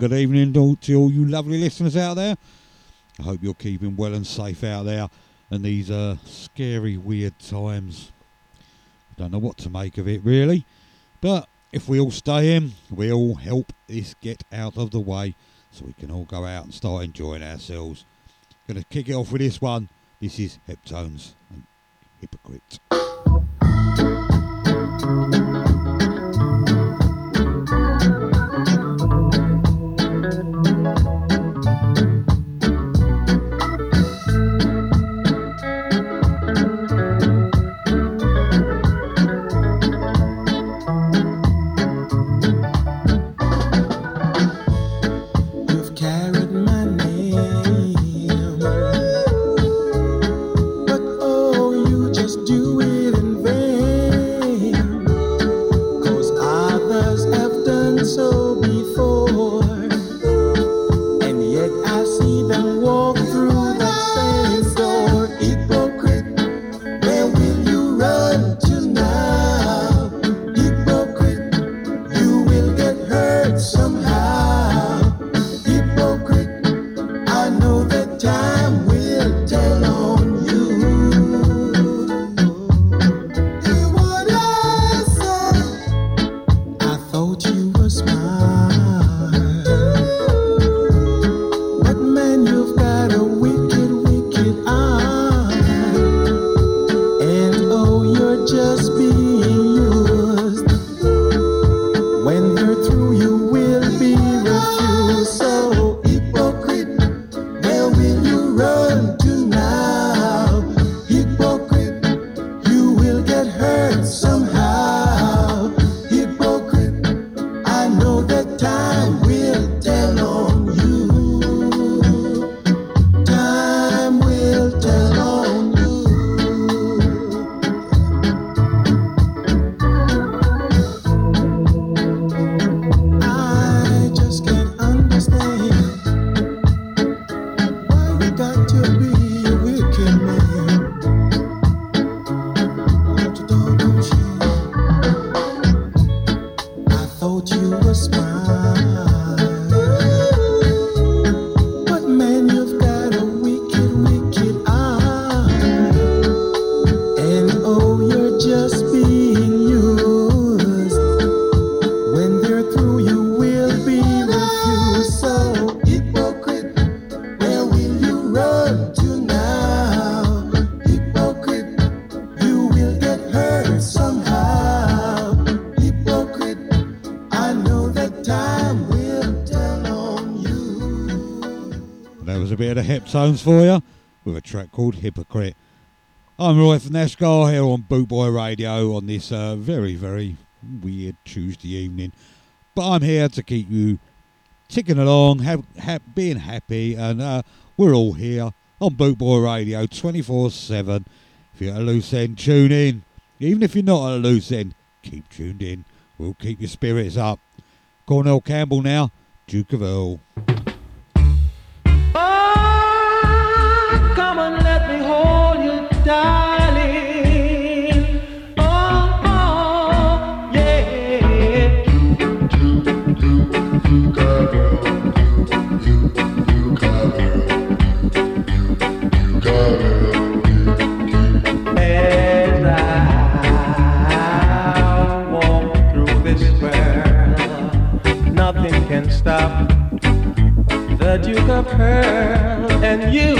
good evening to all you lovely listeners out there. I hope you're keeping well and safe out there in these uh, scary, weird times. I don't know what to make of it really, but if we all stay in, we'll help this get out of the way so we can all go out and start enjoying ourselves. Gonna kick it off with this one. This is Heptones and Hypocrite. Heptones for you with a track called Hypocrite. I'm Roy from Nashgar here on Bootboy Radio on this uh, very, very weird Tuesday evening. But I'm here to keep you ticking along, have, have, being happy, and uh, we're all here on Bootboy Radio 24 7. If you're at a loose end, tune in. Even if you're not at a loose end, keep tuned in. We'll keep your spirits up. Cornell Campbell now, Duke of Earl. Come and let me hold you down. Oh, oh, yeah. Through this world Nothing can stop the Duke of Hearn and you,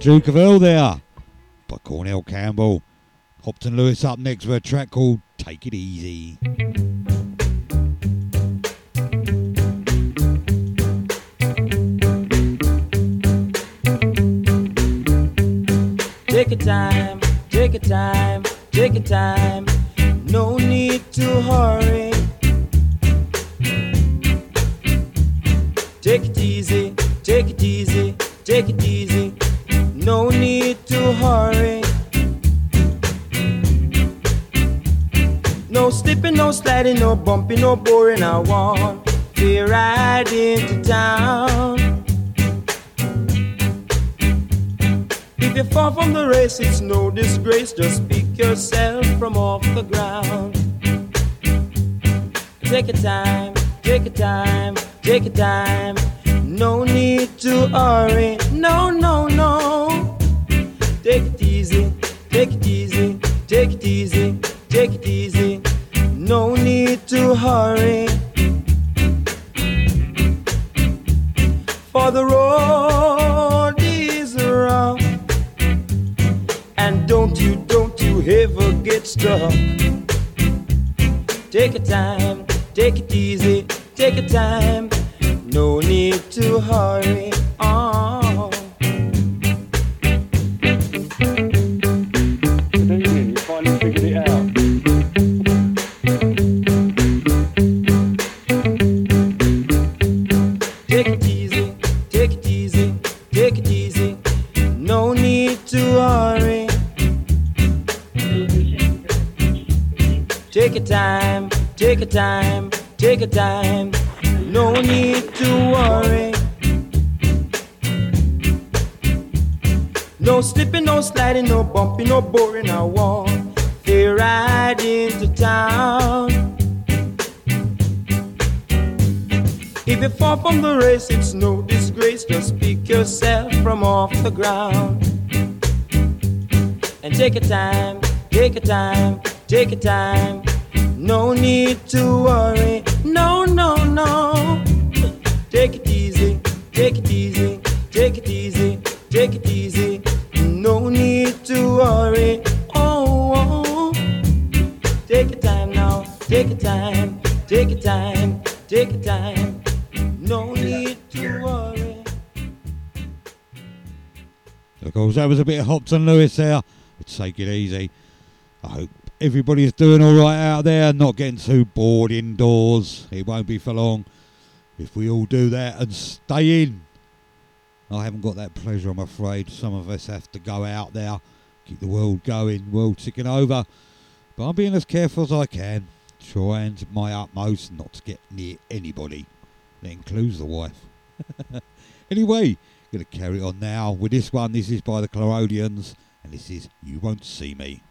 Duke of Earl there by Cornell Campbell. Hopeton Lewis up next with a track called Take It Easy. Take your time, take your time, take your time. No need to hurry. Slipping, no bumping, no boring. I want to ride into town. If you fall from the race, it's no disgrace. Just pick yourself from off the ground. Take your time, take your time, take your time. No need to hurry. No, no, no. Take it easy, take it easy, take it easy, to hurry. For the road is rough. And don't you, don't you ever get stuck. Take your time, take it easy, take your time. No need to hurry on. From the race, it's no disgrace. Just pick yourself from off the ground. And take your time, take your time, take your time. No need to worry. Of that was a bit of Hopeton Lewis there. Take it easy. I hope everybody's doing all right out there, not getting too bored indoors. It won't be for long. if we all do that and stay in. I haven't got that pleasure, I'm afraid. Some of us have to go out there, keep the world going, world ticking over. But I'm being as careful as I can, trying my utmost not to get near anybody. That includes the wife. anyway, gonna carry on now with this one. This is by the Clarendonians, and this is You Won't See Me.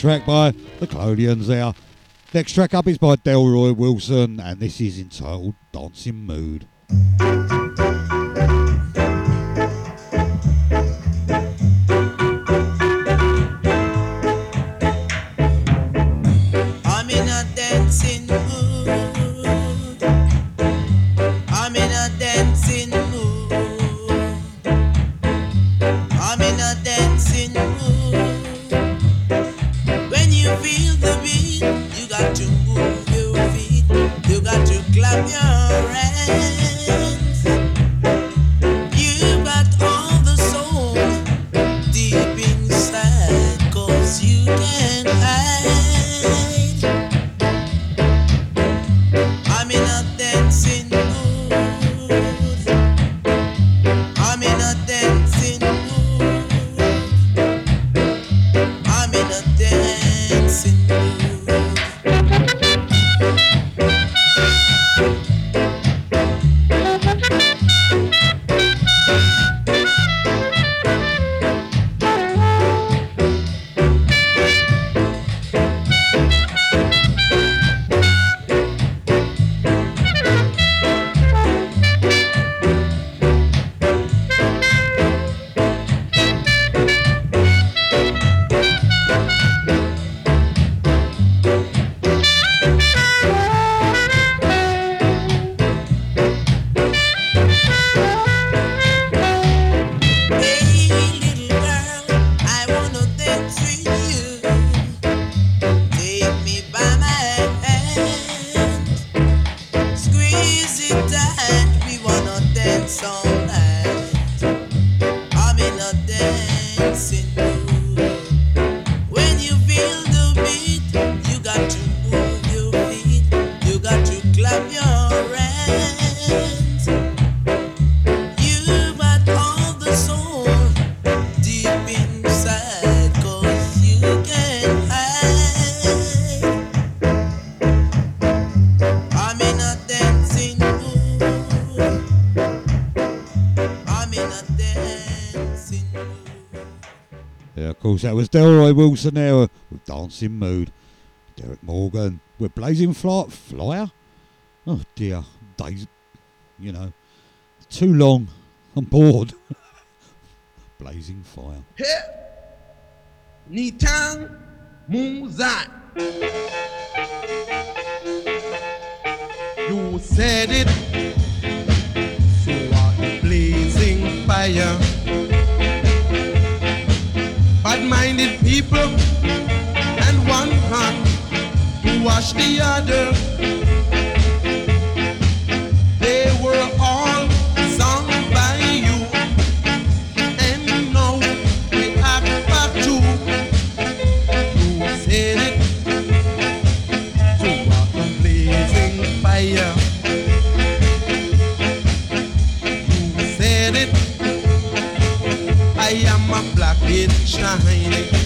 Track by the Clarendonians there. Next track up is by Delroy Wilson, and this is entitled Dancing Mood. That was Delroy Wilson there with Dancing Mood. Derrick Morgan with Blazing Fly- Flyer. Oh dear, days, you know, too long. I'm bored. Blazing Fire. Nitang Muzat. You said it. So the blazing fire. People and one hand to wash the other. They were all sung by you, and now we have back to you said it to a blazing fire. You said it. I am a black it shining.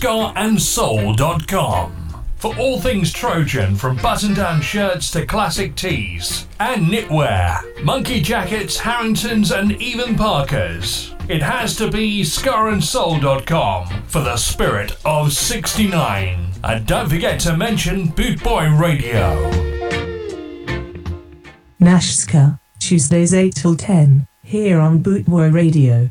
www.scarandsoul.com for all things Trojan from button down shirts to classic tees and knitwear, monkey jackets, Harringtons, and even Parkers. It has to be scarandsoul.com for the spirit of 69. And don't forget to mention Bootboy Radio. Nashska, Tuesdays 8 till 10, here on Bootboy Radio.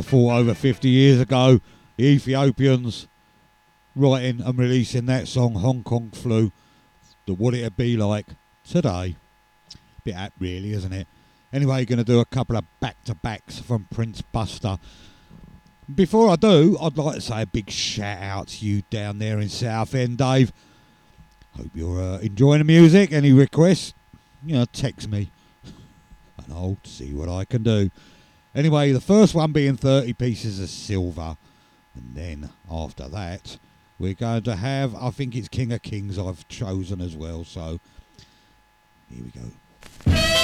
have thought over 50 years ago the Ethiopians writing and releasing that song Hong Kong Flu the what it'd be like today. Bit apt really, isn't it? Anyway, going to do a couple of back-to-backs from Prince Buster. Before I do, I'd like to say a big shout out to you down there in Southend, Dave. Hope you're uh, enjoying the music. Any requests, you know, text me and I'll see what I can do. Anyway, the first one being 30 pieces of silver. And then after that, we're going to have, I think it's King of Kings I've chosen as well. So here we go.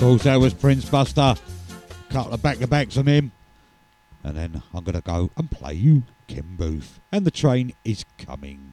course, there was Prince Buster. Cut couple of back-to-backs on him. And then I'm going to go and play you Ken Boothe. And the train is coming.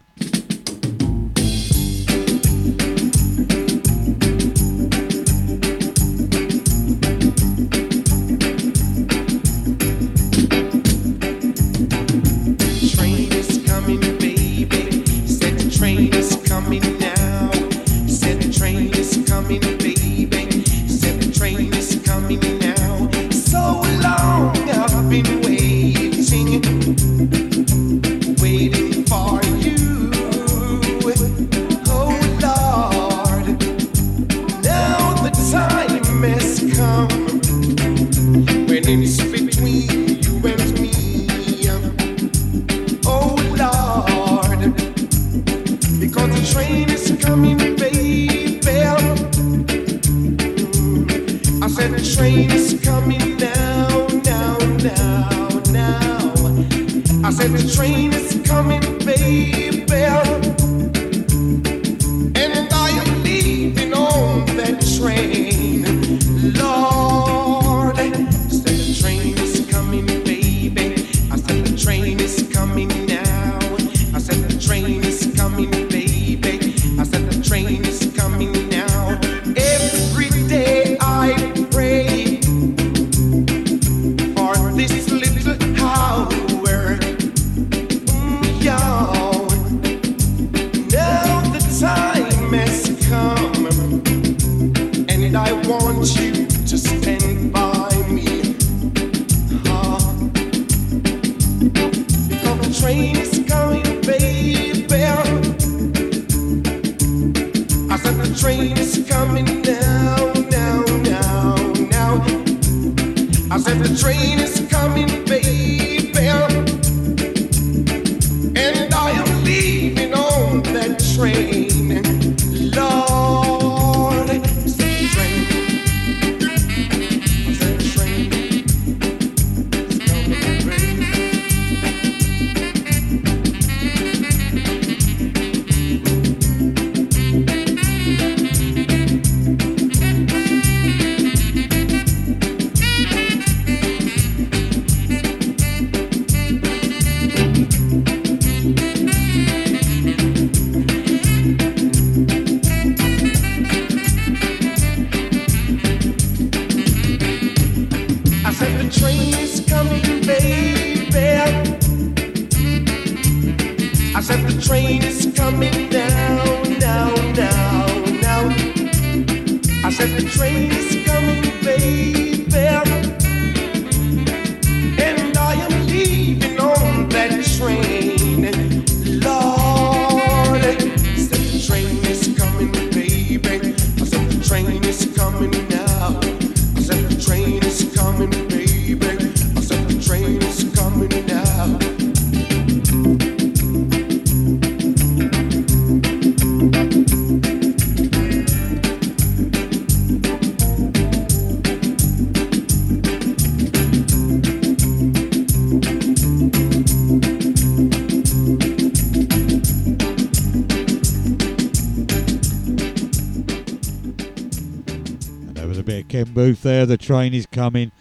Ken Boothe there. The train is coming.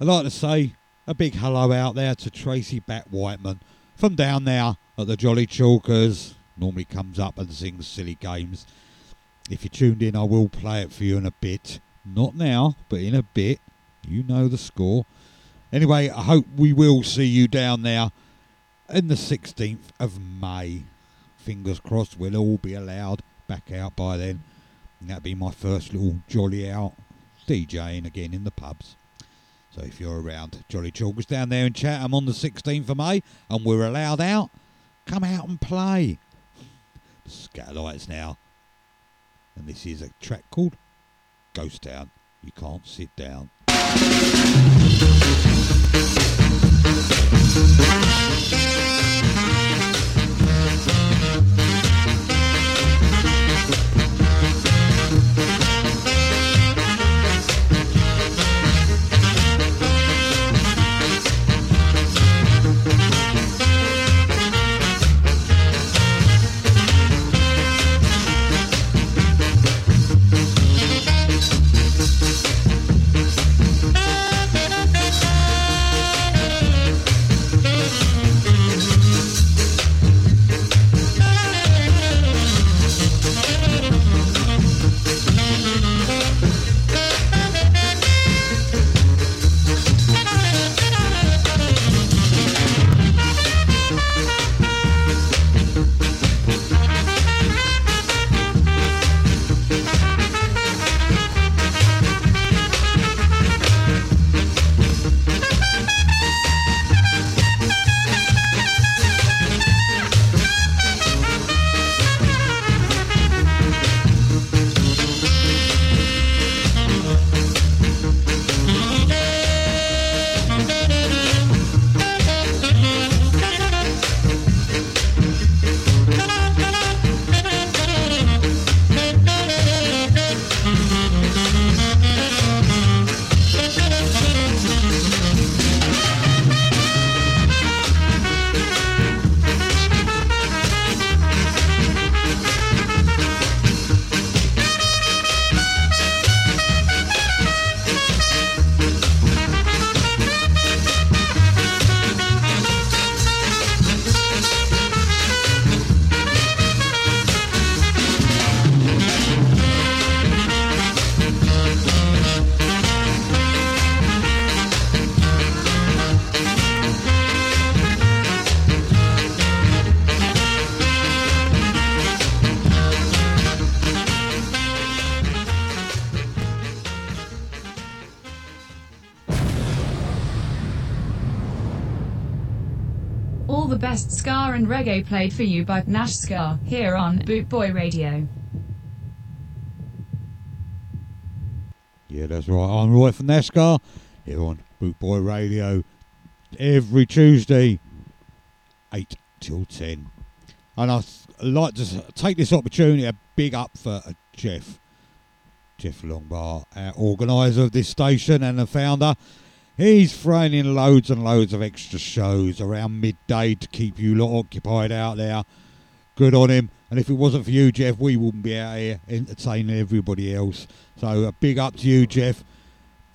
I'd like to say a big hello out there to Tracy Bat Whiteman from down there at the Jolly Chalkers. Normally comes up and sings silly games. If you tuned in, I will play it for you in a bit. Not now, but in a bit. You know the score. Anyway, I hope we will see you down there in the 16th of May. Fingers crossed we'll all be allowed back out by then. That'll be my first little jolly out DJing again in the pubs. So if you're around Jolly Chalkers down there in Chatham on the 16th of May and we're allowed out, come out and play. Skatalites now. And this is a track called Ghost Town. You can't sit down. Reggae played for you by Nashska here on Boot Boy Radio. Yeah, that's right. I'm Roy from Nashska here on Boot Boy Radio every Tuesday, 8 till 10. And I'd like to take this opportunity, a big up for uh, Jeff. Jeff Longbar, our organiser of this station and the founder. He's throwing in loads and loads of extra shows around midday to keep you lot occupied out there. Good on him. And if it wasn't for you, Jeff, we wouldn't be out here entertaining everybody else. So a big up to you, Jeff.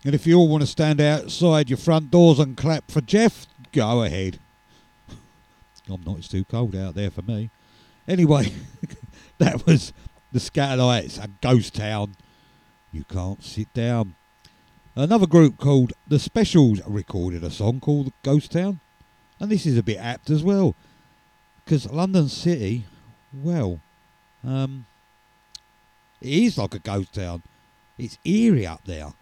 And if you all want to stand outside your front doors and clap for Jeff, go ahead. I'm not, it's too cold out there for me. Anyway, that was the Skatalites, a ghost town. You can't sit down. Another group called The Specials recorded a song called Ghost Town. And this is a bit apt as well. Because London City, well, um, it is like a ghost town. It's eerie up there.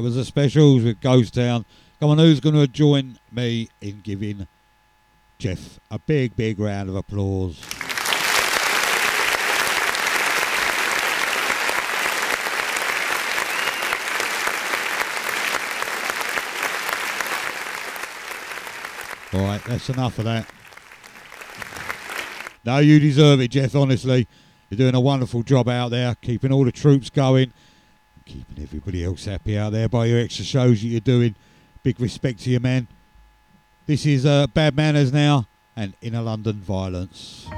That was the specials with Ghost Town. Come on, who's going to join me in giving Jeff a big, big round of applause? All right, that's enough of that. No, you deserve it, Jeff, honestly. You're doing a wonderful job out there, keeping all the troops going, keeping everybody else happy out there by your extra shows that you're doing. Big respect to you, man. This is uh, Bad Manners now and Inner London Violence.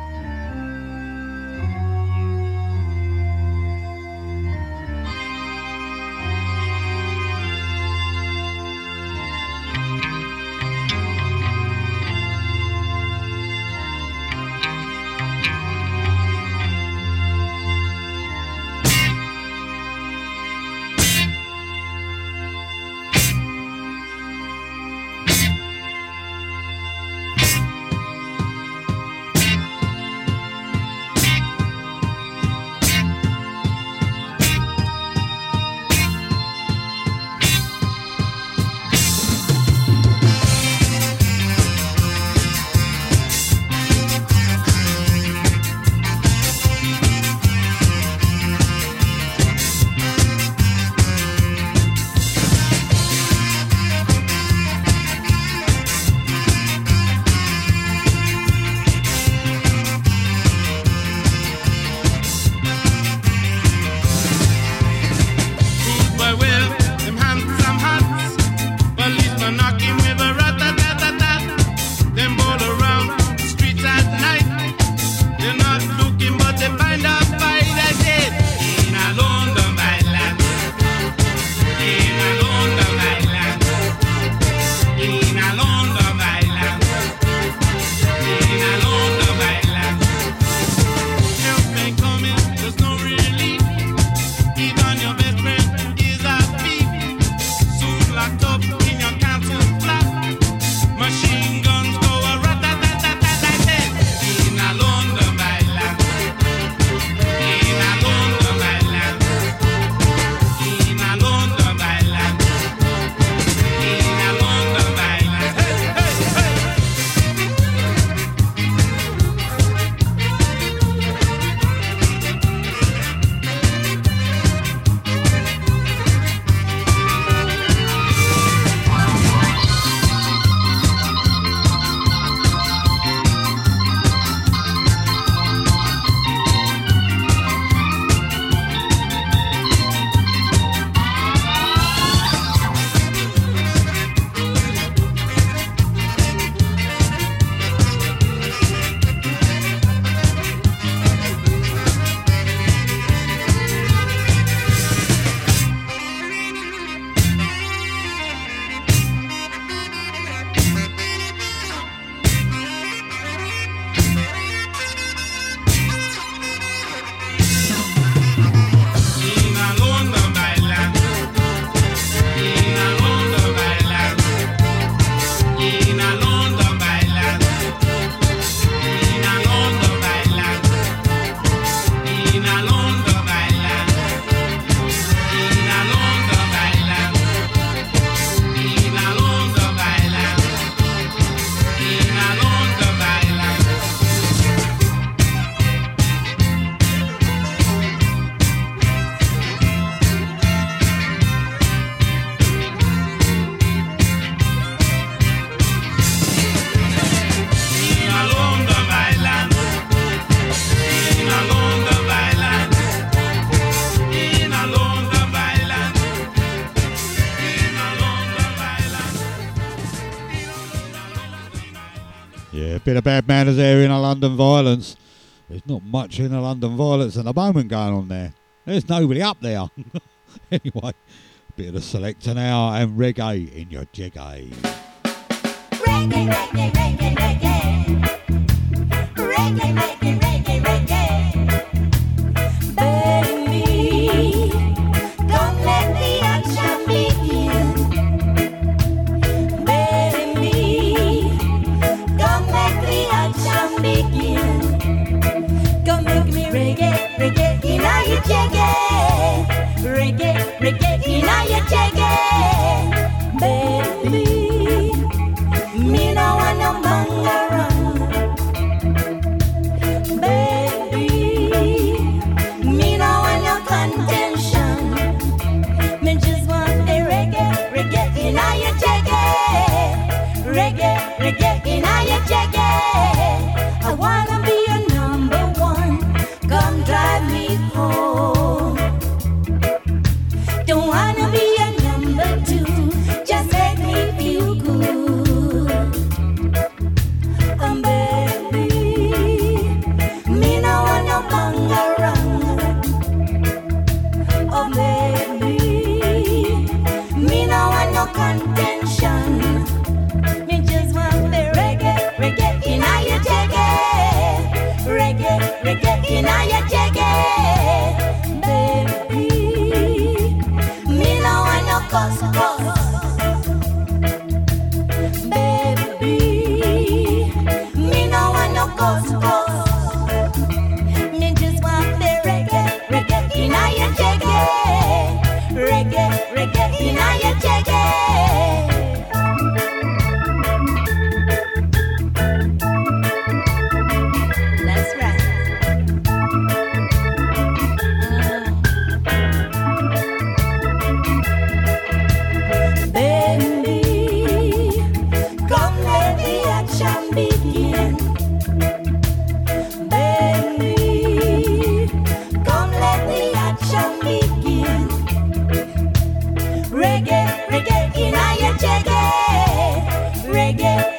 London violence. There's not much in the London violence at the moment going on there. There's nobody up there. anyway, bit of a Selecter now and reggae in your jiggy. Reggae, reggae, reggae, reggae. Reggae, reggae.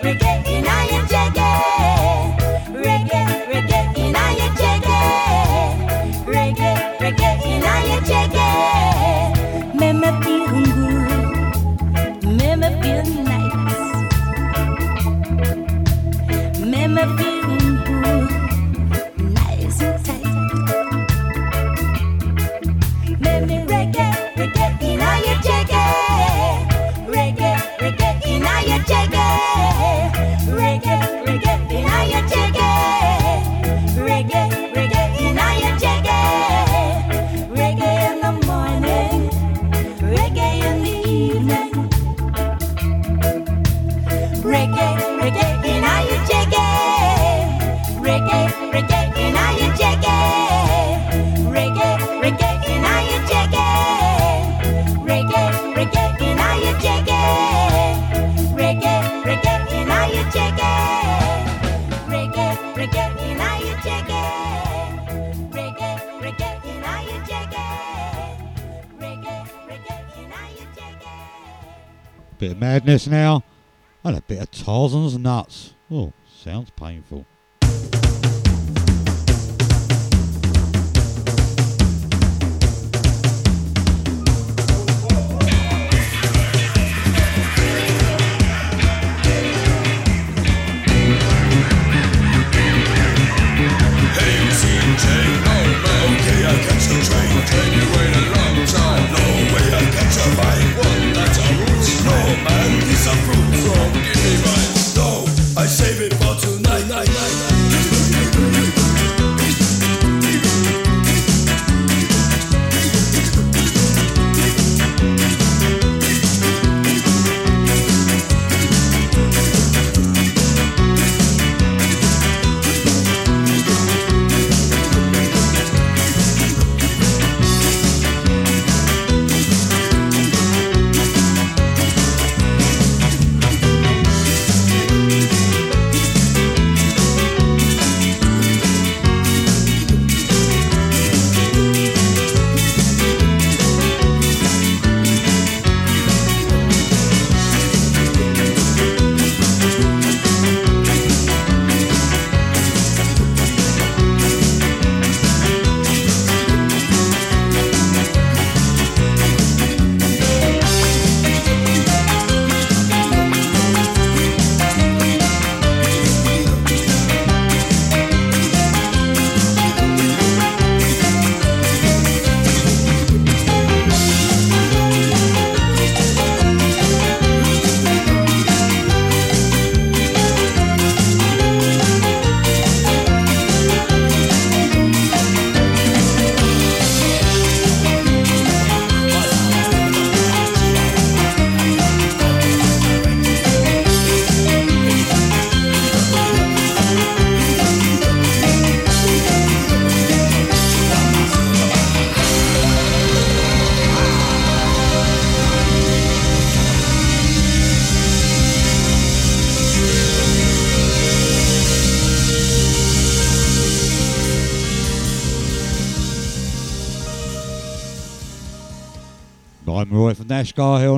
me. now. a bit of Tarzan's nuts. Oh, sounds painful.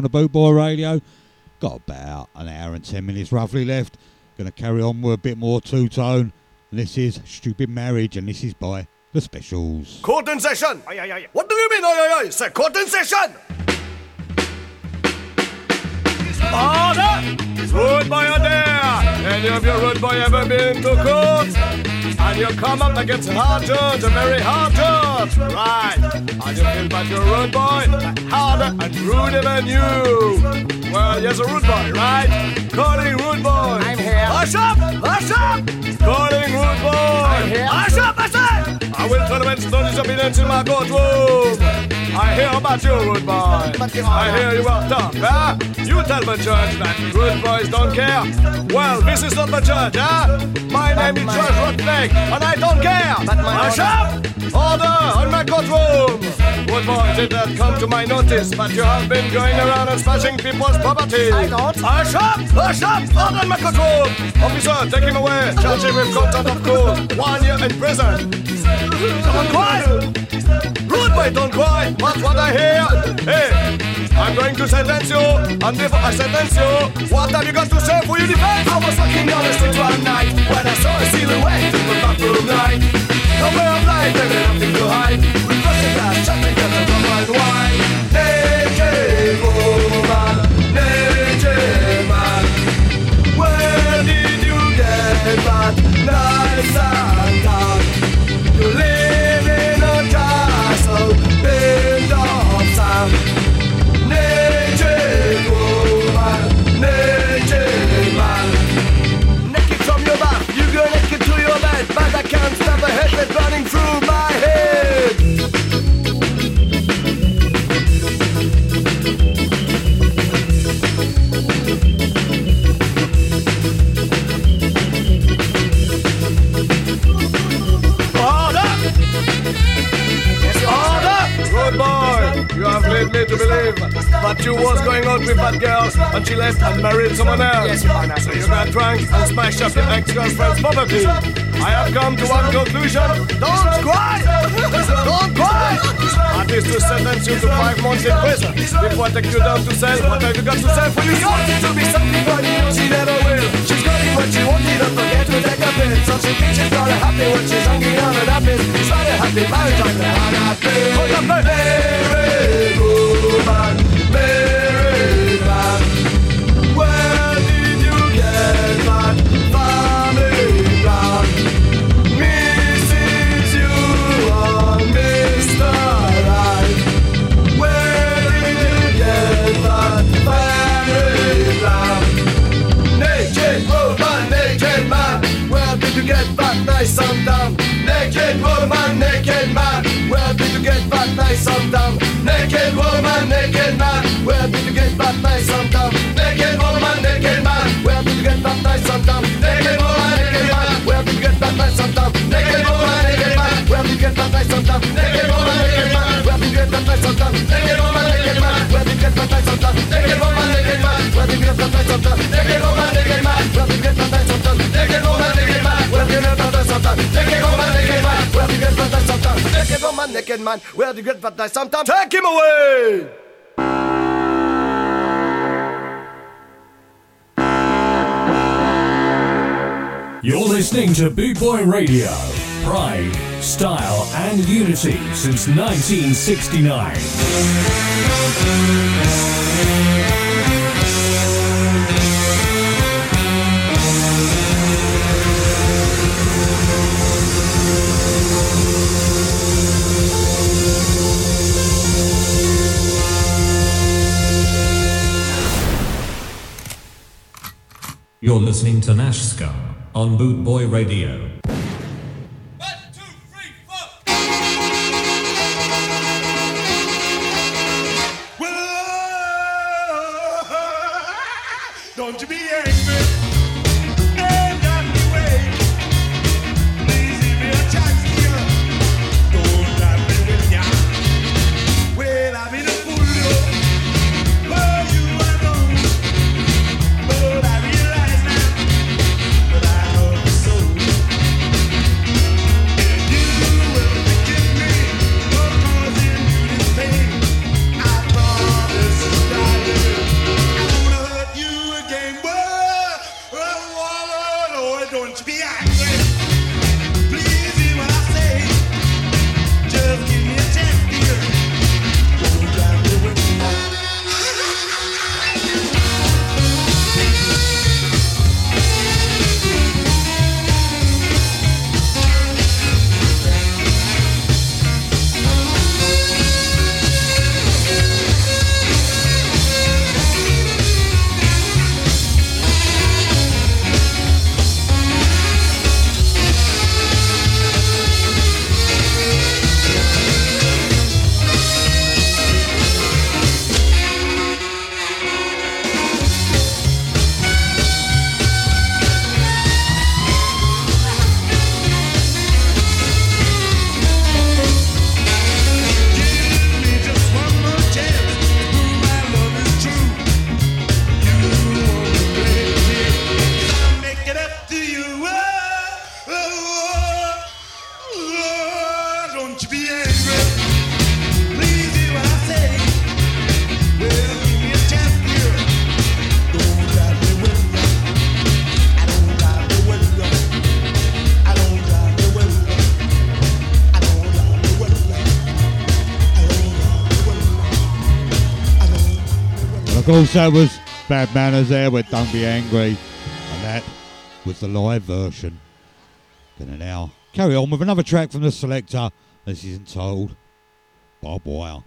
The Bootboy Radio. Got about an hour and ten minutes roughly left. Gonna carry on with a bit more two tone. This is Stupid Marriage, and this is by the Specials. Court session. Aye, aye, aye. What do you mean, aye, aye, aye? Say court in session. Order! Rude boy are there! Any of you rude boy ever been to court? And you come up against hard judge, a very hard judge. Right. And you feel that you're a rude boy, harder and ruder than you. Well, yes, a rude boy, right? Calling rude boy. I'm here. Hush up! Hush up! Calling rude boy. I'm here. Hush up, I say! I will tournament studies opinions in my courtroom. I hear about you, rude boy. I hear you are tough, huh? You tell the judge that rude boys don't care. Well, this is not the judge, huh? My name is Judge Roughneck, and I don't care. Hush up! Order on my courtroom. Rude boy did not come to my notice, but you have been going around and smashing people's property. I don't. Hush up! Hush up! Order on my courtroom. Officer, take him away. Charge him with contempt of court. One year in prison. Someone quiet! Don't cry. What's what I hear? Hey, I'm going to sentence you, and before I sentence you, what have you got to say for your defense? I was walking down the street one night when I saw a silhouette in the bathroom light. No way of life, baby, nothing to hide. We crossed the glass, shut the rum and wine. Naked can't stop the head that's running through my head. Order! Order! Good boy! You have led me to believe that you was going out with that girl and she left and married someone else. So you got drunk and smashed up your ex-girlfriend's property. I have come to one conclusion. Don't cry! Don't cry! That is to sentence you to five months in prison. Before I take you down to cell, what have you got to say for you? She wanted to be something but she never will. She's got it when she wanted, don't forget to take a pill. So she thinks she's not happy when she's hungry on an apple. It's not a happy marriage, I'm the unhappy. Hold up, Mary woman, dumb? Naked woman, naked man. Where did you get that nice dumb? Naked woman, naked man. Where did you get that nice dumb? Naked woman, naked man. Where did you get that nice dumb? Naked woman, naked man. Where did you get that nice dumb? Naked woman, naked man. Where did you get that nice dumb? Naked woman, naked man. Where did you get that nice dumb? Naked woman, naked man. Where did you get that nice dumb? Naked woman, naked man. Where did you get that nice dumb? Naked woman, naked man. Where did you get that nice dumb? Naked woman, naked man. Where get that nice and dumb? Naked man. Where nice and dumb? Take him away! You're listening to Boot Boy Radio. Pride, style, and unity since 1969. You're listening to Nashska on Boot Boy Radio. so was Bad Manners there with Don't Be Angry. And that was the live version. Gonna now carry on with another track from the Selecter. This is entitled Bob Wire.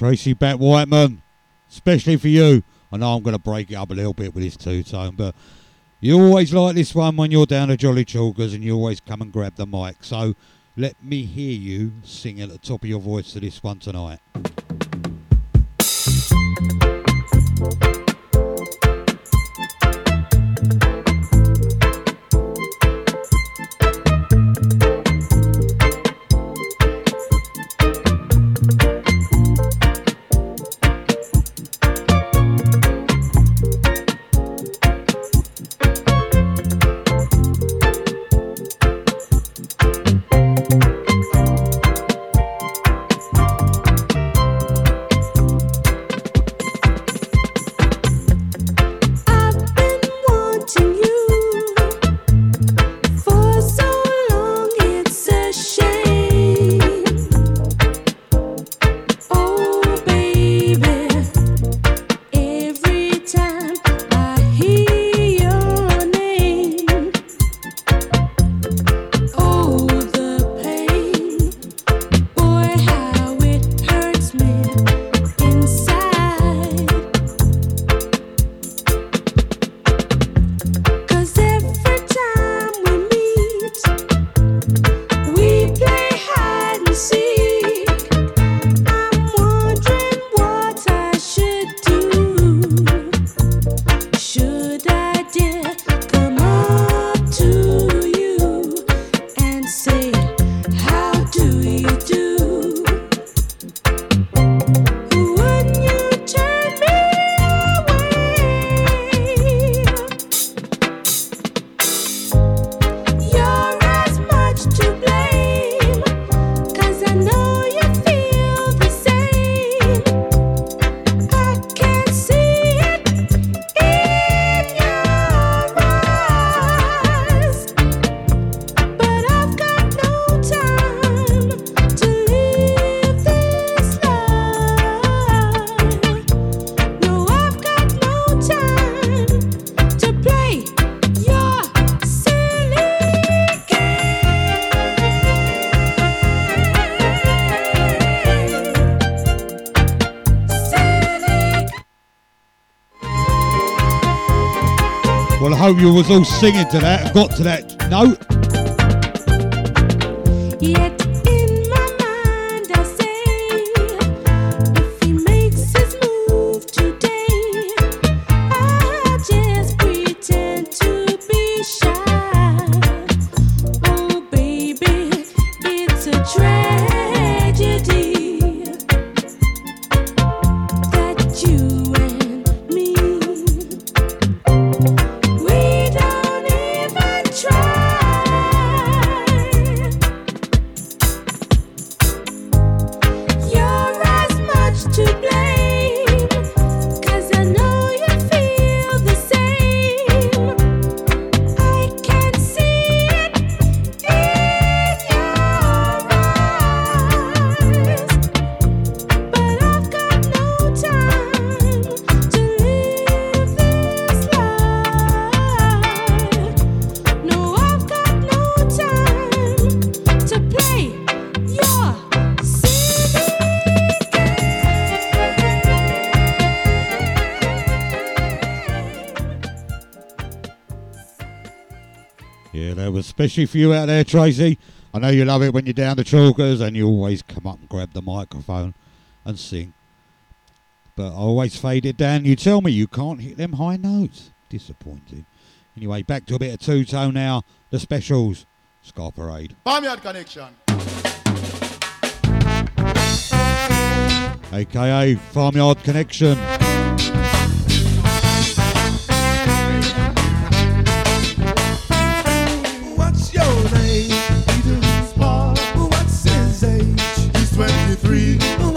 Tracy Bat Whiteman, especially for you. I know I'm going to break it up a little bit with this two tone, but you always like this one when you're down at Jolly Chalkers and you always come and grab the mic. So let me hear you sing at the top of your voice to this one tonight. Hope you was all singing to that got to that note. Especially for you out there, Tracy. I know you love it when you're down the chalkers and you always come up and grab the microphone and sing. But I always fade it down. You tell me you can't hit them high notes. Disappointing. Anyway, back to a bit of two tone now. The specials. Scar Parade. Farmyard Connection. aka Farmyard Connection. 23.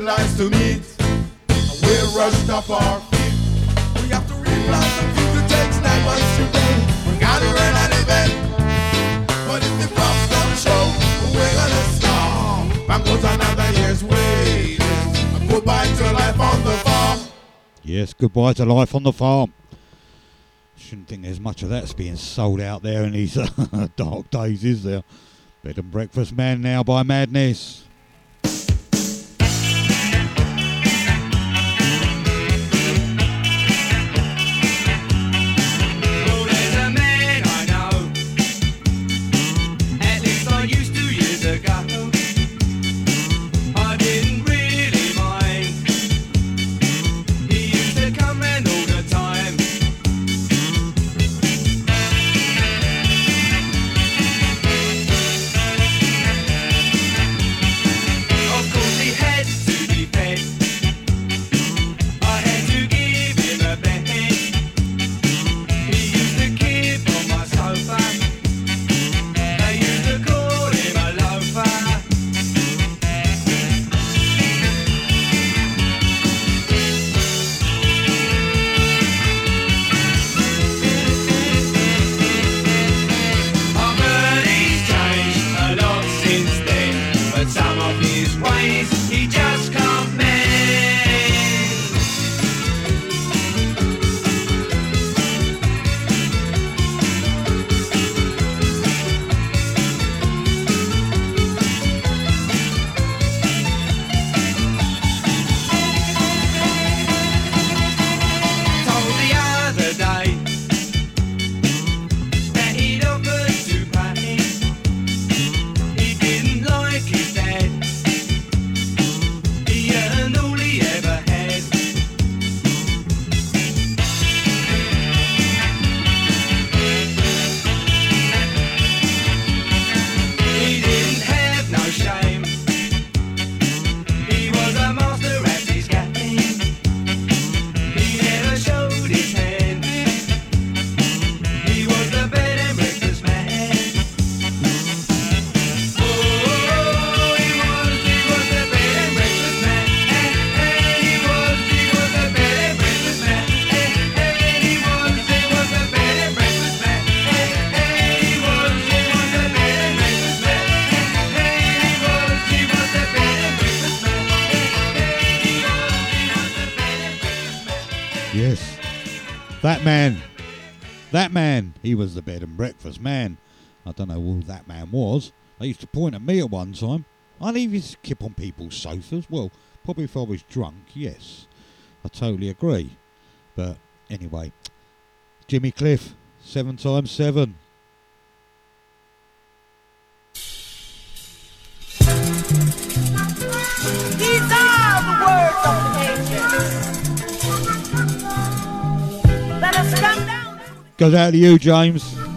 Deadlines to meet, and we're rushed off our feet. We have to realize the future takes nine months to go. We gotta run an event, but if the crops don't show, we're gonna starve. Back goes another year's. And goodbye to life on the farm. Yes, goodbye to life on the farm. Shouldn't think there's much of that's being sold out there in these dark days, is there? Bed and Breakfast Man now by Madness. Breakfast man. I don't know who that man was. They used to point at me at one time. I didn't even skip on people's sofas. Well, probably if I was drunk, yes. I totally agree. But anyway, Jimmy Cliff, seven times seven. These are the words of the. Let us come down, Goes out to you, James.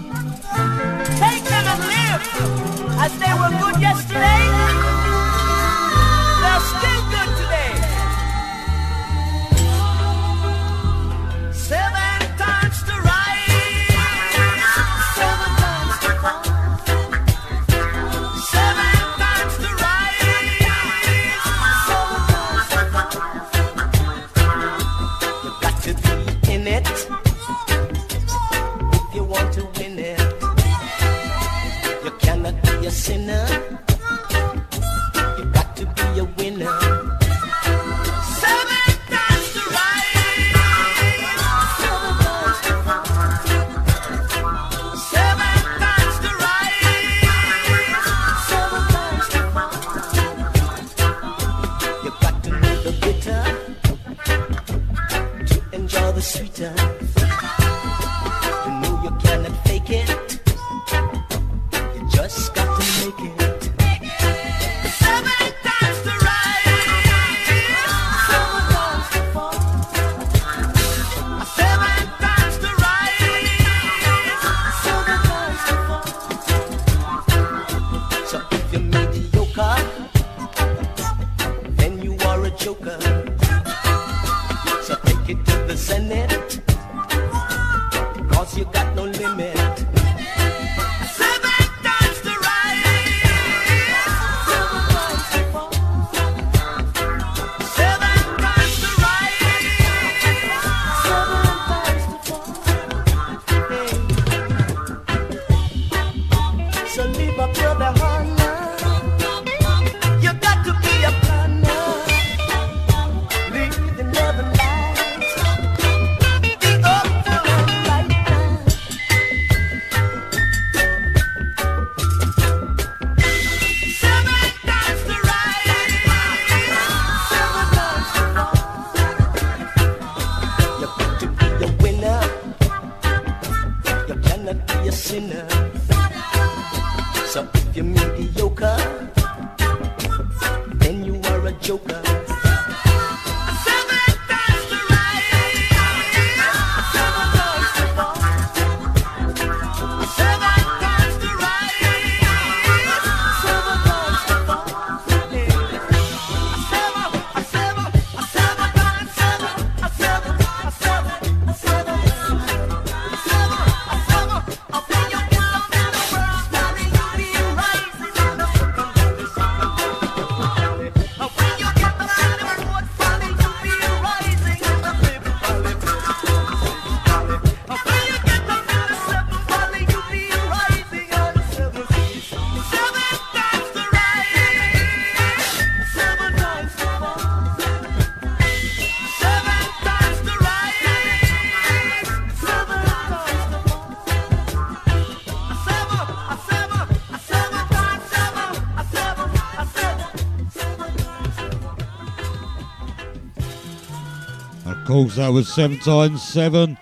Course, that was seven times seven,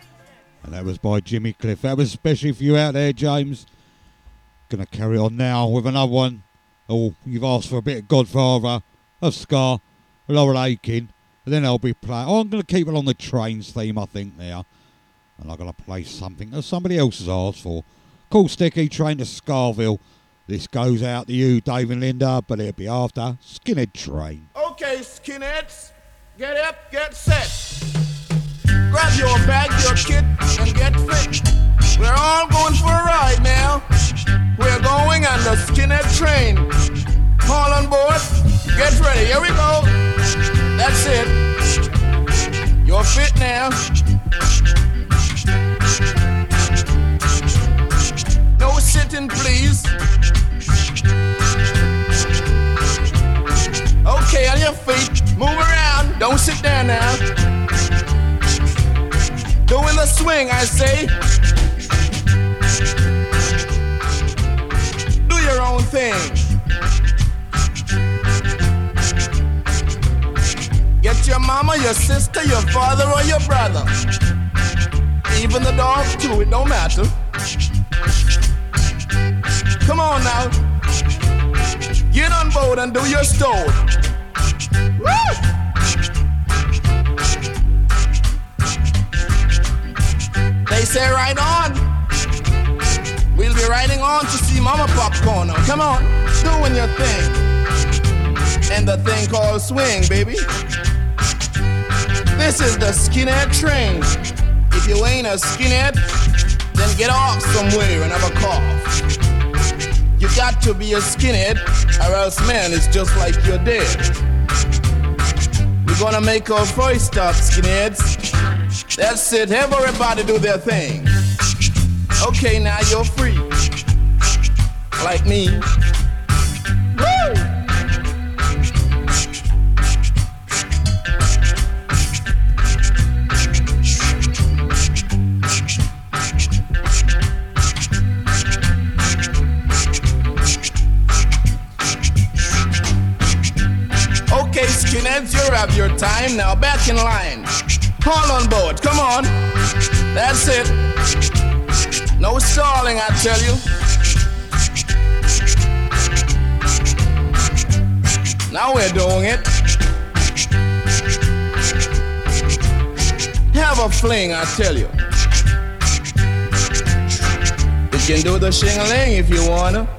and that was by Jimmy Cliff. That was especially for you out there, James. Gonna carry on now with another one. Oh, you've asked for a bit of Godfather, of Ska, Laurel Aitken, and then I'll be playing. Oh, I'm gonna keep it on the trains theme, I think now, and I'm gonna play something that somebody else has asked for. Cool Sticky Train to Skaville. This goes out to you, Dave and Linda, but it'll be after Skinhead Train. Okay, skinheads, get up, get set. Grab your bag, your kit, and get fit. We're all going for a ride now. We're going on the skinhead train. All on board, get ready. Here we go. That's it. You're fit now. No sitting, please. Okay, on your feet. Move around. Don't sit down now. Doing the swing I say. Do your own thing. Get your mama, your sister, your father, or your brother. Even the dog, too, it don't matter. Come on now. Get on board and do your stove. They say right on. We'll be riding on to see Mama Popcorn. Now, come on, doing your thing. And the thing called swing, baby. This is the skinhead train. If you ain't a skinhead, then get off somewhere and have a cough. You got to be a skinhead, or else, man, it's just like you're dead. Gonna make our voice stop, skinheads. That's it, everybody do their thing. Okay, now you're free. Like me. Time. Now back in line. All on board, come on. That's it. No stalling, I tell you. Now we're doing it. Have a fling, I tell you. You can do the shingling if you wanna.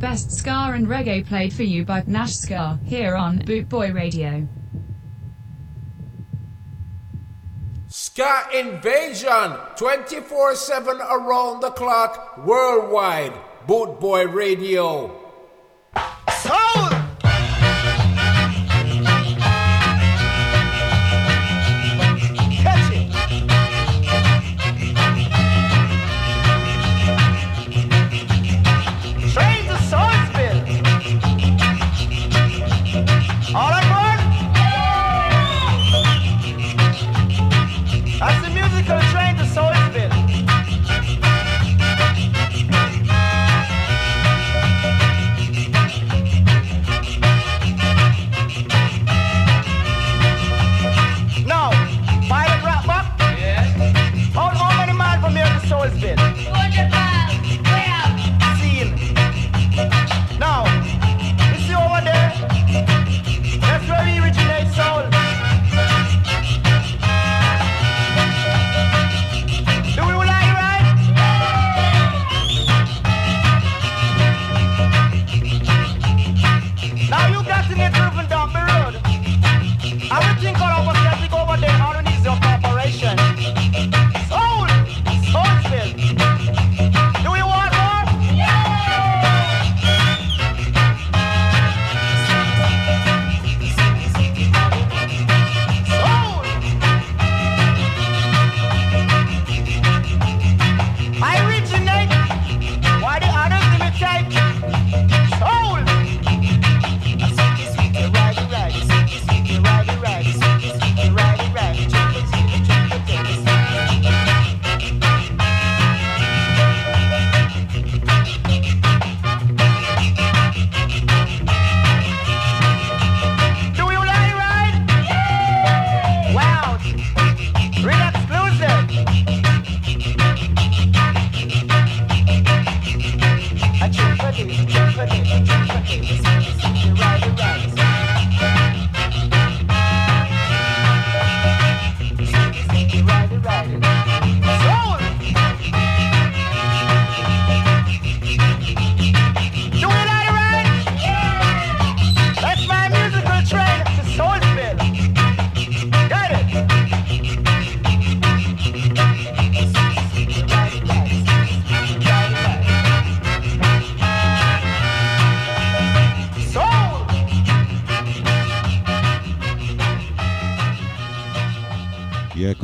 Best ska and reggae played for you by Nashska here on Boot Boy Radio. Ska Invasion 24 7 around the clock worldwide. Boot Boy Radio. Soul!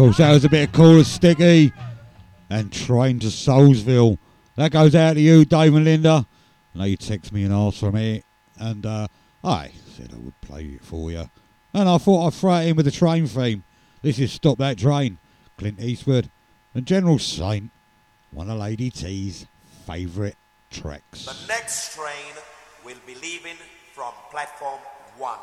course, that was a bit of cool and sticky. And train to Soulsville. That goes out to you, Dave and Linda. I know you text me and ask for me. And uh, I said I would play it for you. And I thought I'd throw it in with the train theme. This is Stop That Train, Clint Eastwood. And General Saint, one of Lady T's favourite tracks. The next train will be leaving from platform one.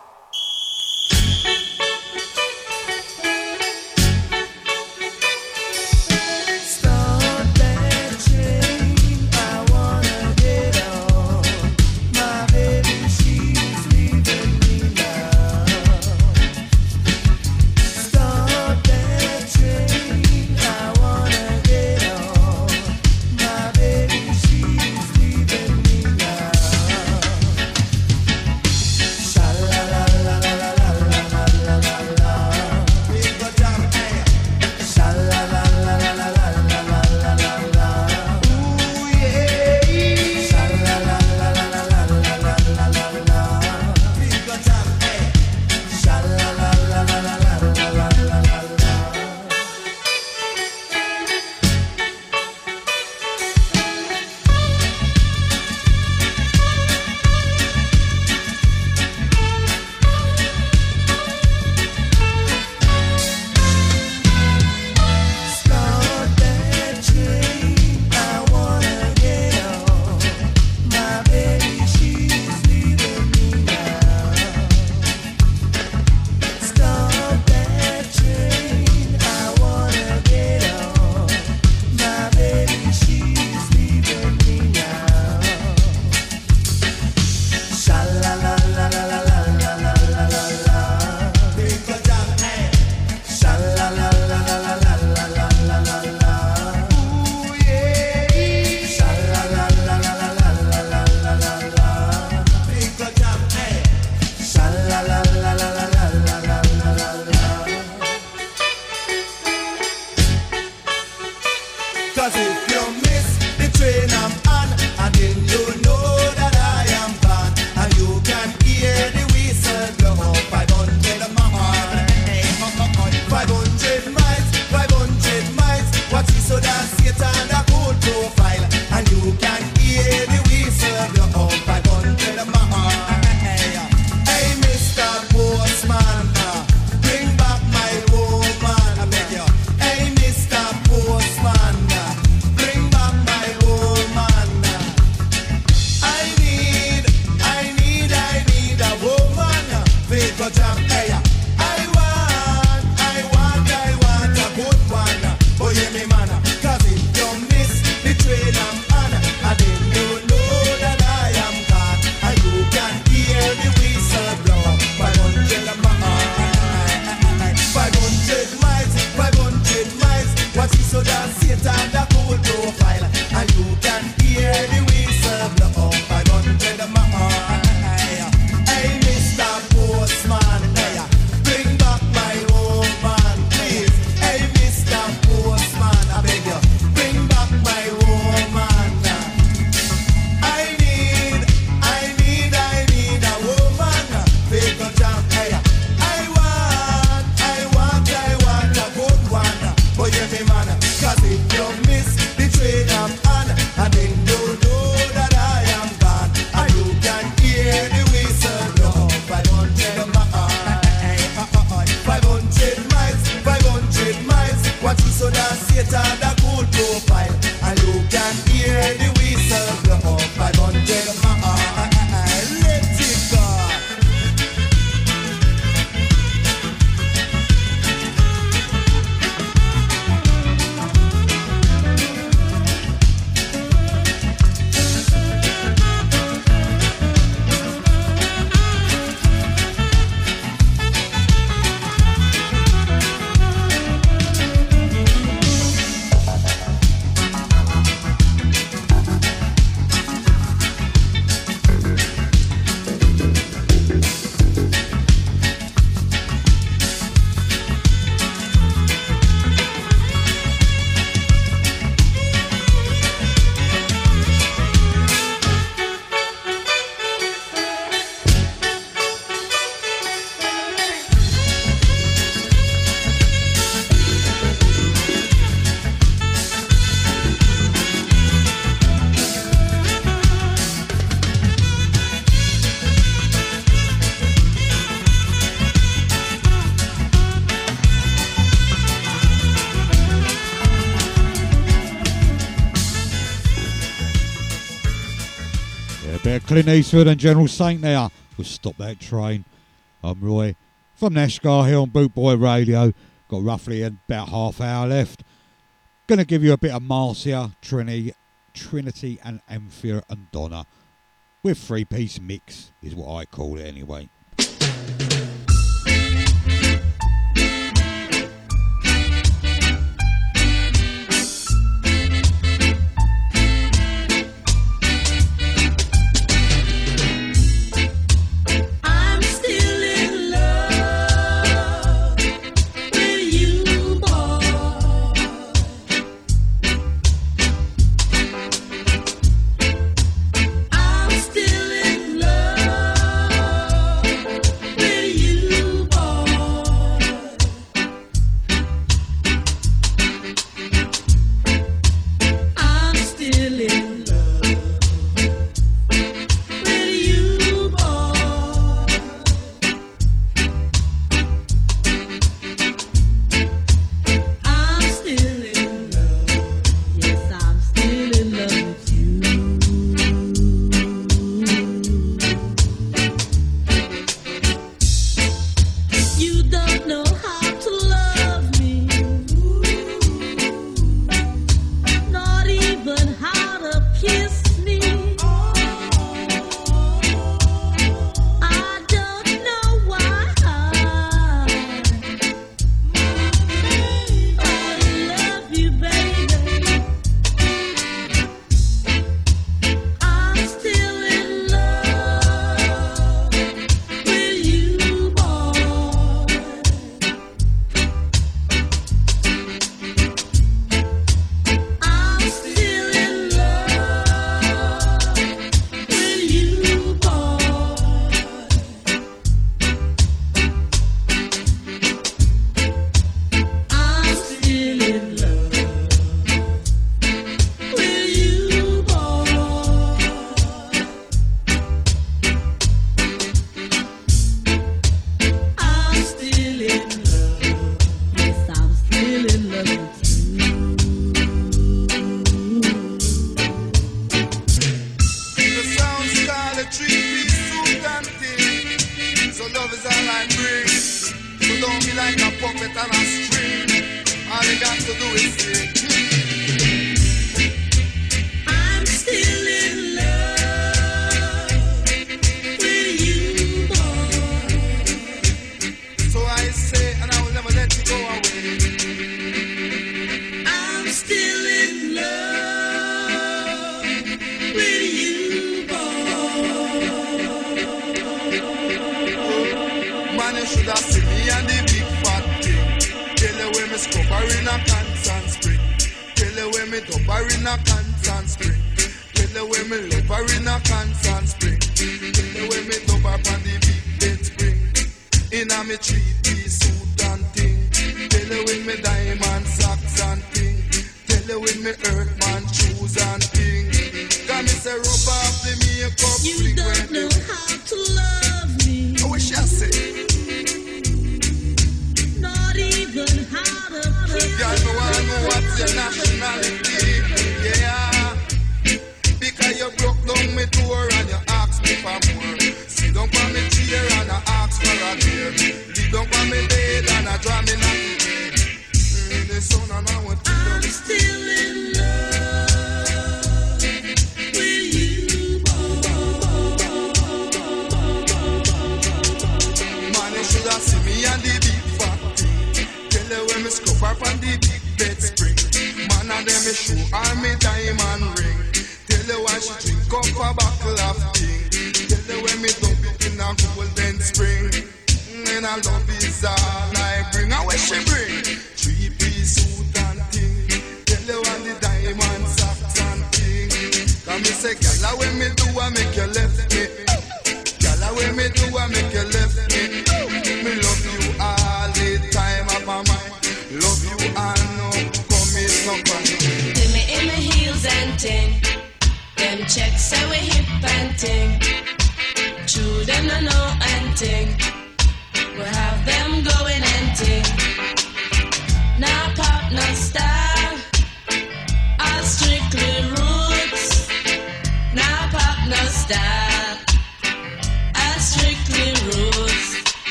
Yeah, bit of Clint Eastwood and General Saint there. We'll stop that train. I'm Roy from Nashska here on Bootboy Radio. Got roughly about half hour left. Gonna give you a bit of Marcia, Trini, Trinity, and Althea and Donna with three piece mix, is what I call it anyway.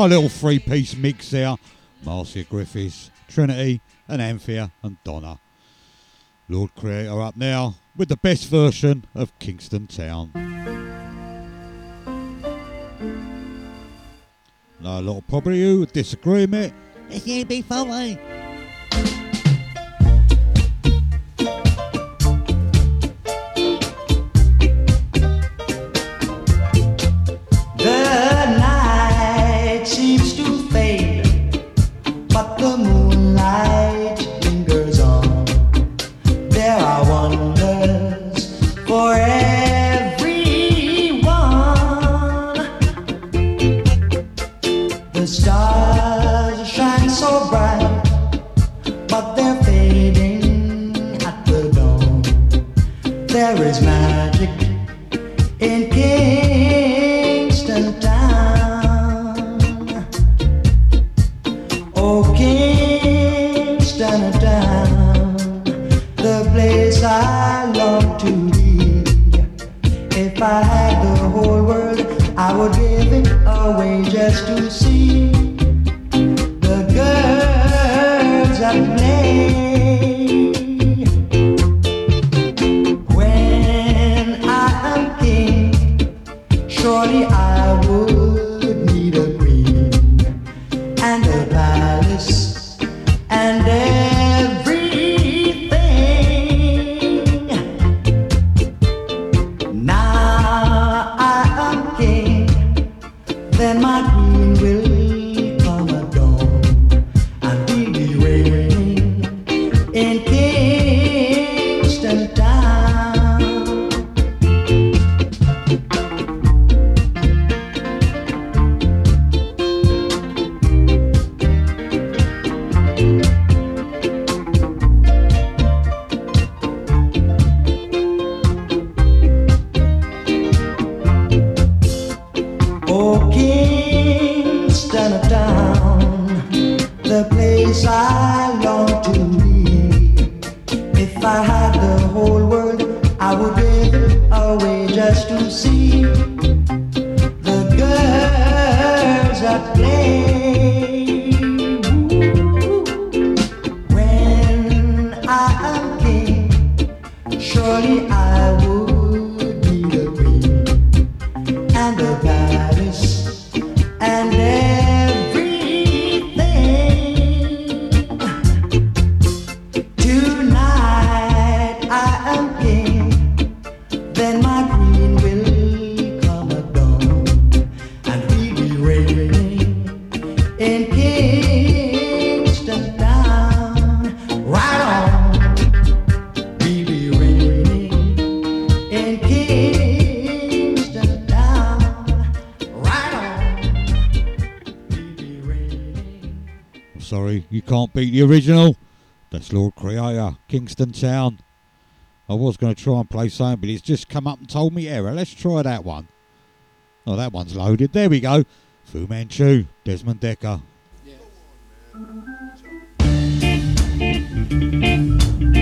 my little three piece mix there Marcia Griffiths, Trinity, and Althea and Donna. Lord Creator up now with the best version of Kingston Town. Now, a lot of probably you disagree, mate. It's you before eh? me. If I had the whole world, I would give it away just to see. can't beat the original. That's Lord Creator, Kingston Town. I was going to try and play something, but he's just come up and told me error. Let's try that one. Oh, that one's loaded. There we go. Fu Manchu, Desmond Dekker. Yeah.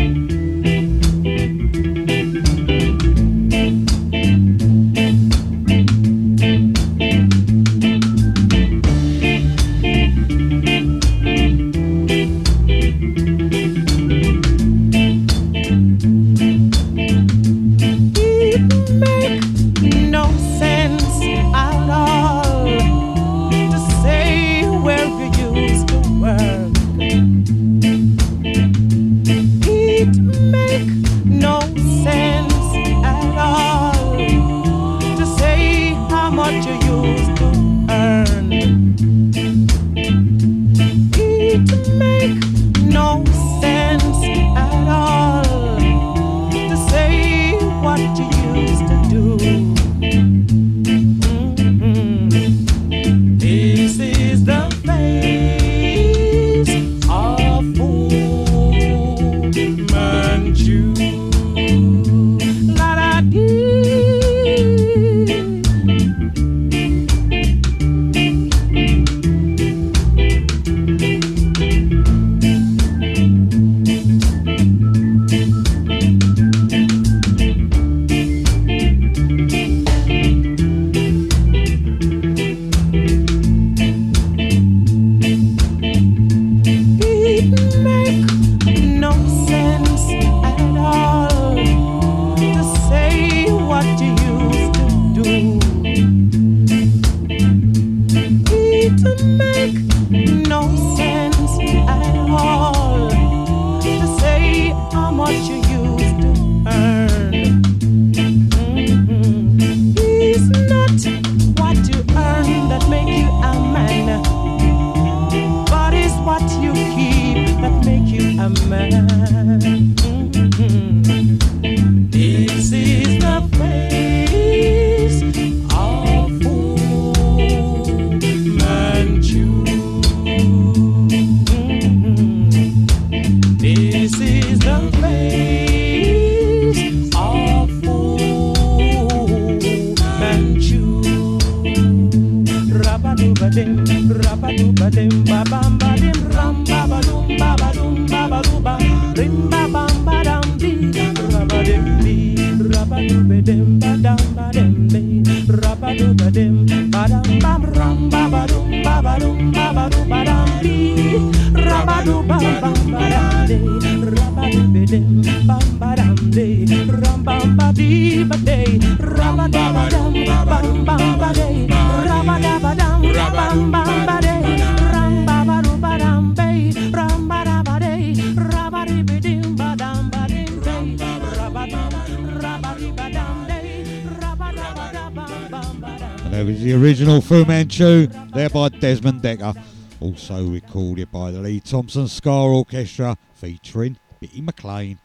And that was the original Fu Manchu, there by Desmond Dekker. Also recorded by the Lee Thompson Ska Orchestra featuring Bitty McLean.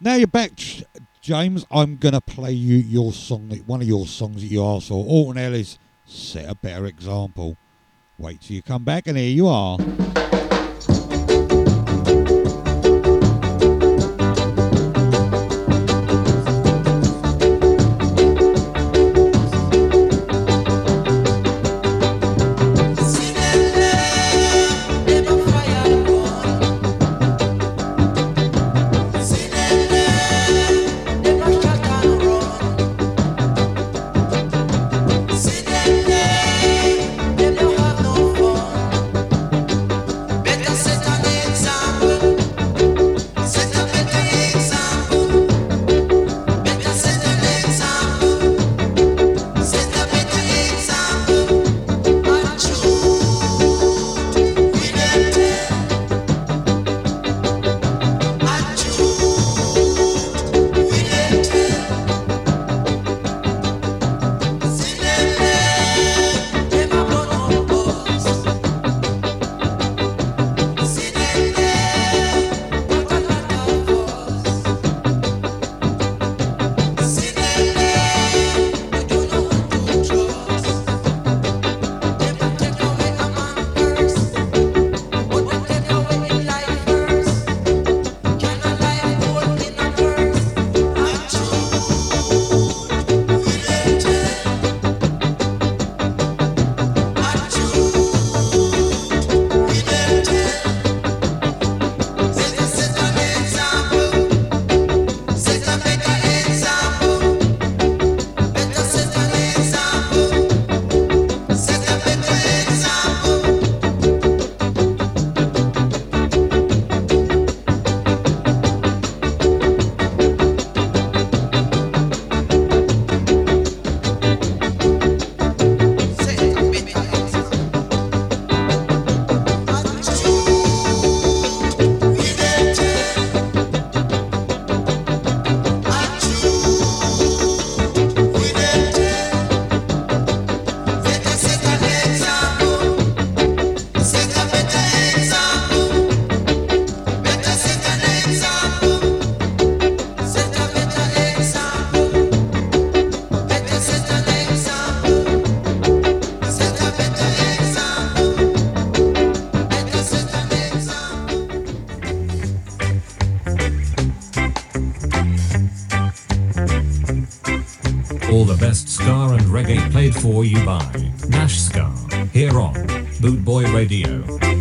Now you're back, James. I'm going to play you your song, one of your songs that you asked for. Alton Ellis, set a better example. Wait till you come back, and here you are. for you by Nashska here on Boot Boy Radio.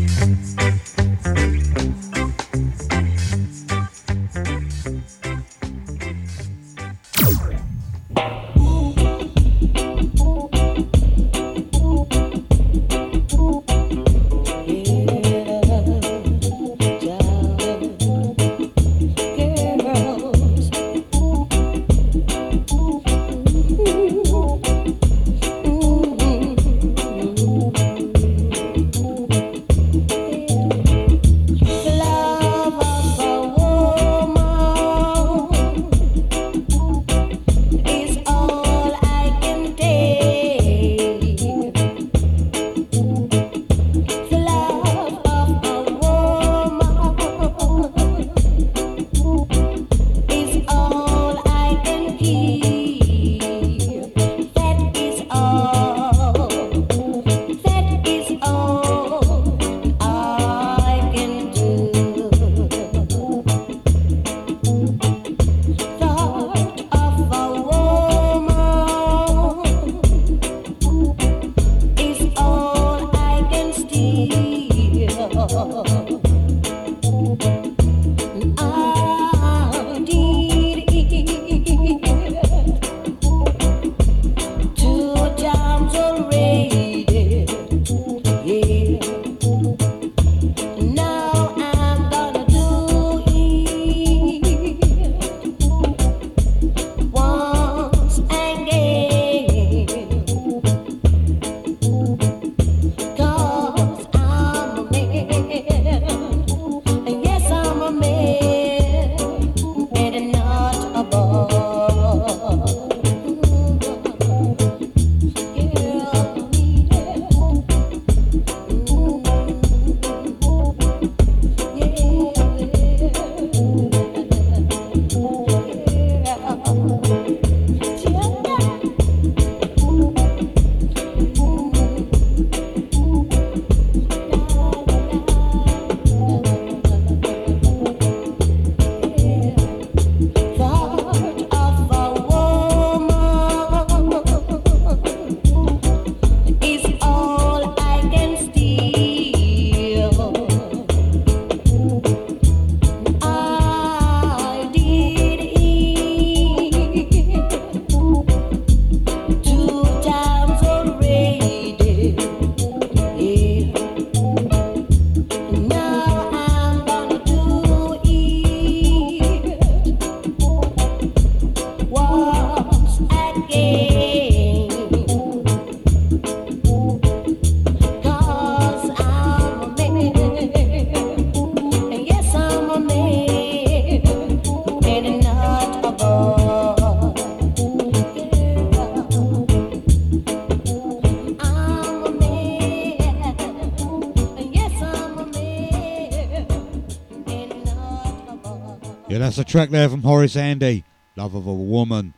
That's a track there from Horace Andy, Love of a Woman.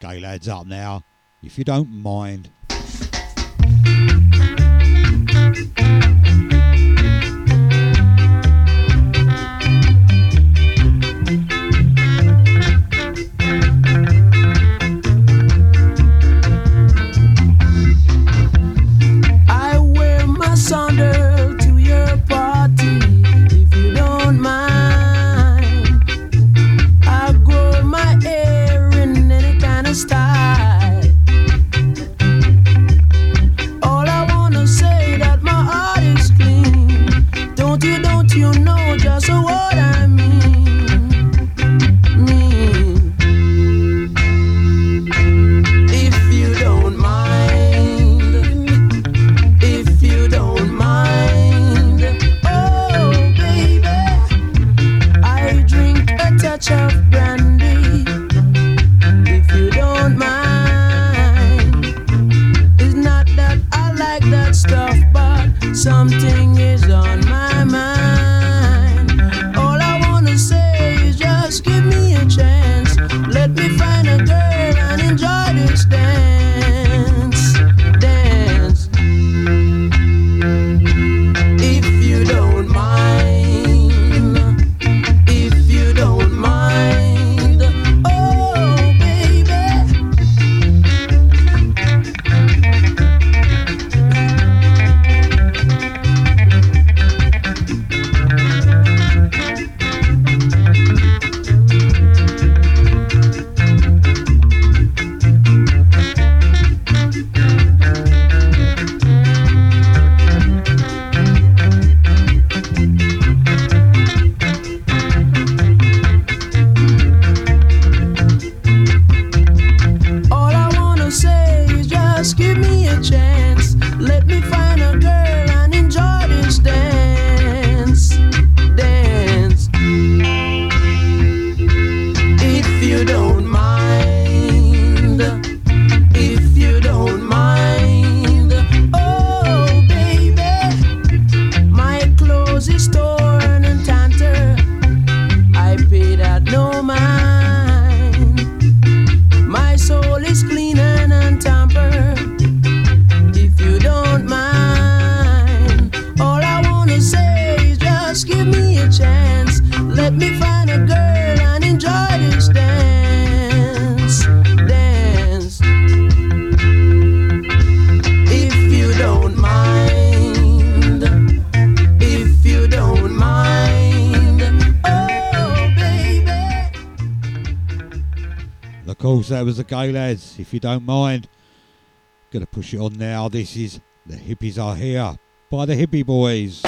Gaylads up now, if you don't mind. yourself if you don't mind. Gonna push it on now. This is The Hippies Are Here by the Hippie Boys.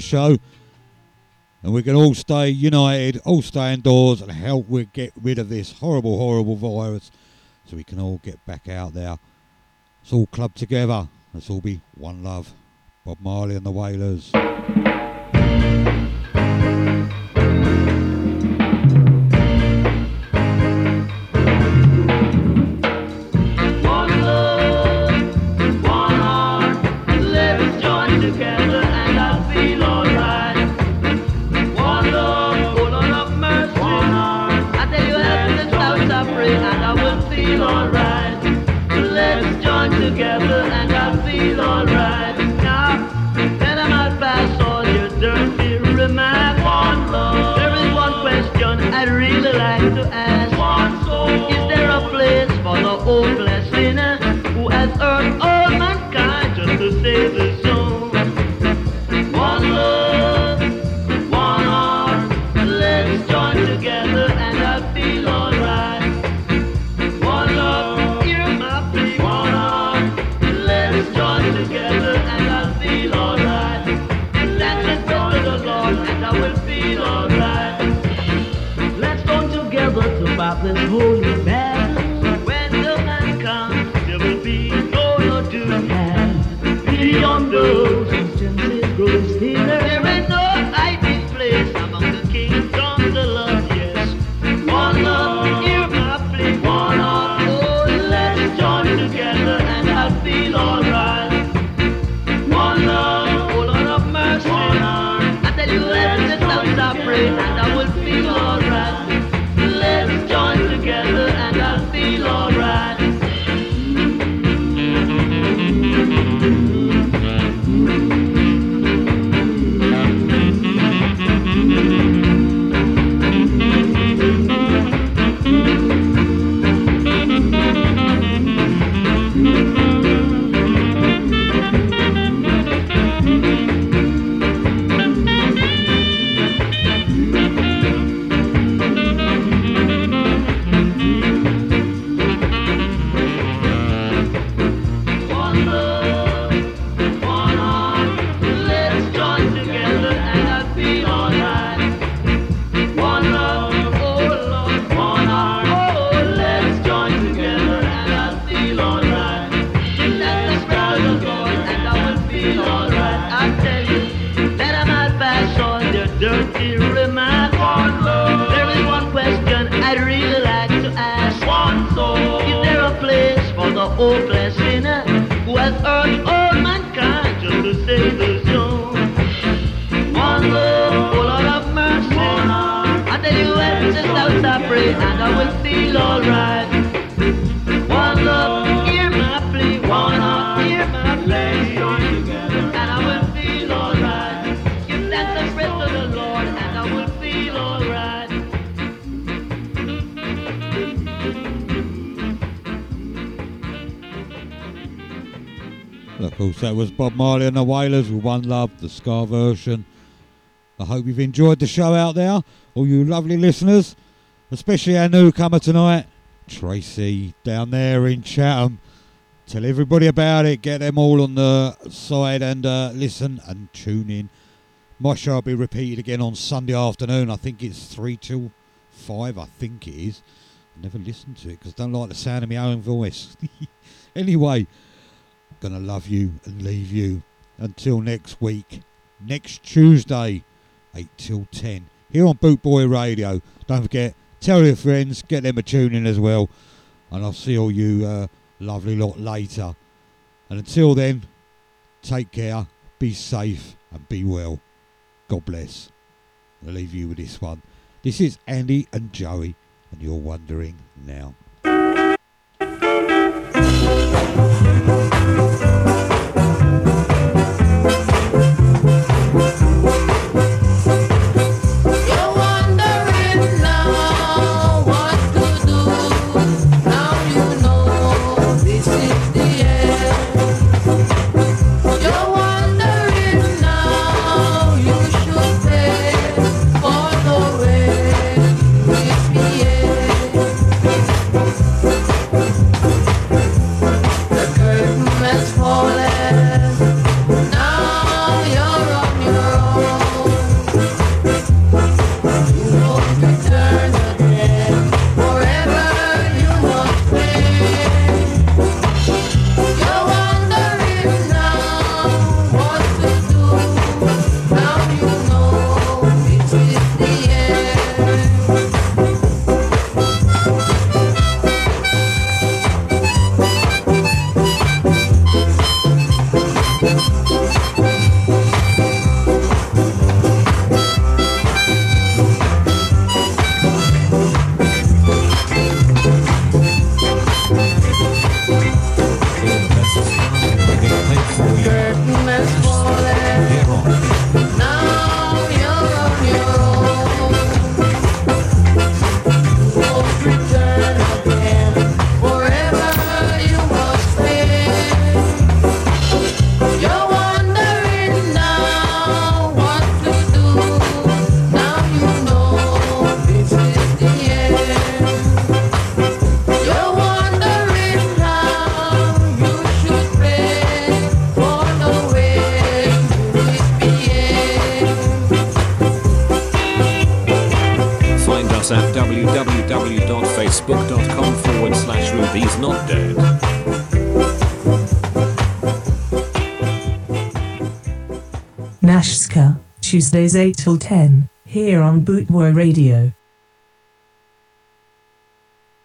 show. And we can all stay united, all stay indoors, and help we get rid of this horrible, horrible virus so we can all get back out there. Let's all club together. Let's all be one love. Bob Marley and the Wailers. tudo. Ah. Hopeless sinner who has urged all mankind just to save his soul. Love, oh Lord of mercy. I tell you when just out I pray and I will feel alright. Of course, that was Bob Marley and the Wailers with One Love, the Ska version. I hope you've enjoyed the show out there, all you lovely listeners, especially our newcomer tonight, Tracy, down there in Chatham. Tell everybody about it, get them all on the side and uh, listen and tune in. My show will be repeated again on Sunday afternoon. I think it's 3 till 5, I think it is. I never listened to it because I don't like the sound of my own voice. anyway, gonna love you and leave you until next week, next Tuesday, 8 till 10, here on Boot Boy Radio. Don't forget, tell your friends, get them a tune in as well, and I'll see all you uh, lovely lot later. And until then, take care, be safe, and be well. God bless. I'll leave you with this one. This is Andy and Joey, and you're wondering now. www.facebook.com forward slash Ruby's Not Dead. Nashska, Tuesdays 8 till 10, here on Bootboy Radio.